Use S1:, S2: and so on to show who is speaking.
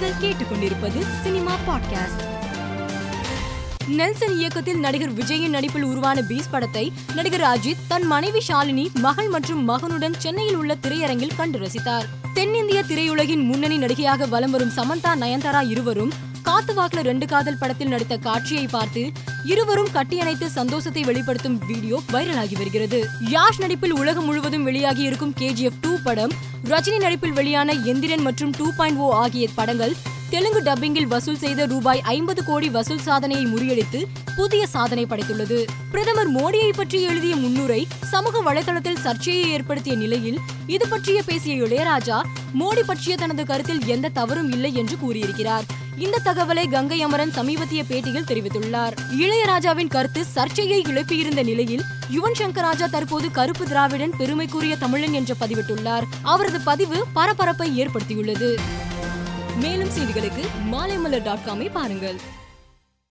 S1: நீங்கள் கேட்டுக்கொண்டிருப்பது cinema podcast. Nelson இயக்கத்தில் நடிகர் விஜயின் நடிப்பில் உருவான பீஸ் படத்தை நடிகர் அஜித் தன் மனைவி ஷாலினி மகள் மற்றும் மகனுடன் சென்னையில் உள்ள திரையரங்கில் கண்டு ரசித்தார். தென்னிந்திய திரையுலகின் முன்னணி நடிகையாக வலம் வரும் சமந்தா நயன்தாரா இருவரும் காத்து வாக்குல ரெண்டு காதல் படத்தில் நடித்த காட்சியை பார்த்து இருவரும் கட்டியணைத்து சந்தோஷத்தை வெளிப்படுத்தும் வீடியோ வைரலாகி வருகிறது. யாஷ் நடிப்பில் உலகம் முழுவதும் வெளியாகி இருக்கும் கேஜிஎஃப் டூ படம் ரஜினி நடிப்பில் வெளியான எந்திரன் மற்றும் டூ பாயிண்ட் ஓ ஆகிய படங்கள் தெலுங்கு டப்பிங்கில் வசூல் செய்த ரூபாய் ஐம்பது கோடி வசூல் சாதனையை முறியடித்து புதிய சாதனை படைத்துள்ளது. பிரதமர் மோடியை பற்றி எழுதிய முன்னுரை சமூக வலைதளத்தில் சர்ச்சையை ஏற்படுத்திய நிலையில் இது பற்றிய பேசிய இளையராஜா மோடி பற்றிய தனது கருத்தில் எந்த தவறும் இல்லை என்று கூறியிருக்கிறார். இந்த தகவலை கங்கை அமரன் சமீபத்திய பேட்டியில் தெரிவித்துள்ளார். இளையராஜாவின் கருத்து சர்ச்சையை எழுப்பியிருந்த நிலையில் யுவன் சங்கர் ராஜா தற்போது கருப்பு திராவிடன் பெருமைக்குரிய தமிழன் என்று பதிவிட்டுள்ளார். அவரது பதிவு பரபரப்பை ஏற்படுத்தியுள்ளது. மேலும் செய்திகளுக்கு மாலைமலர் டாட் காமை பாருங்கள்.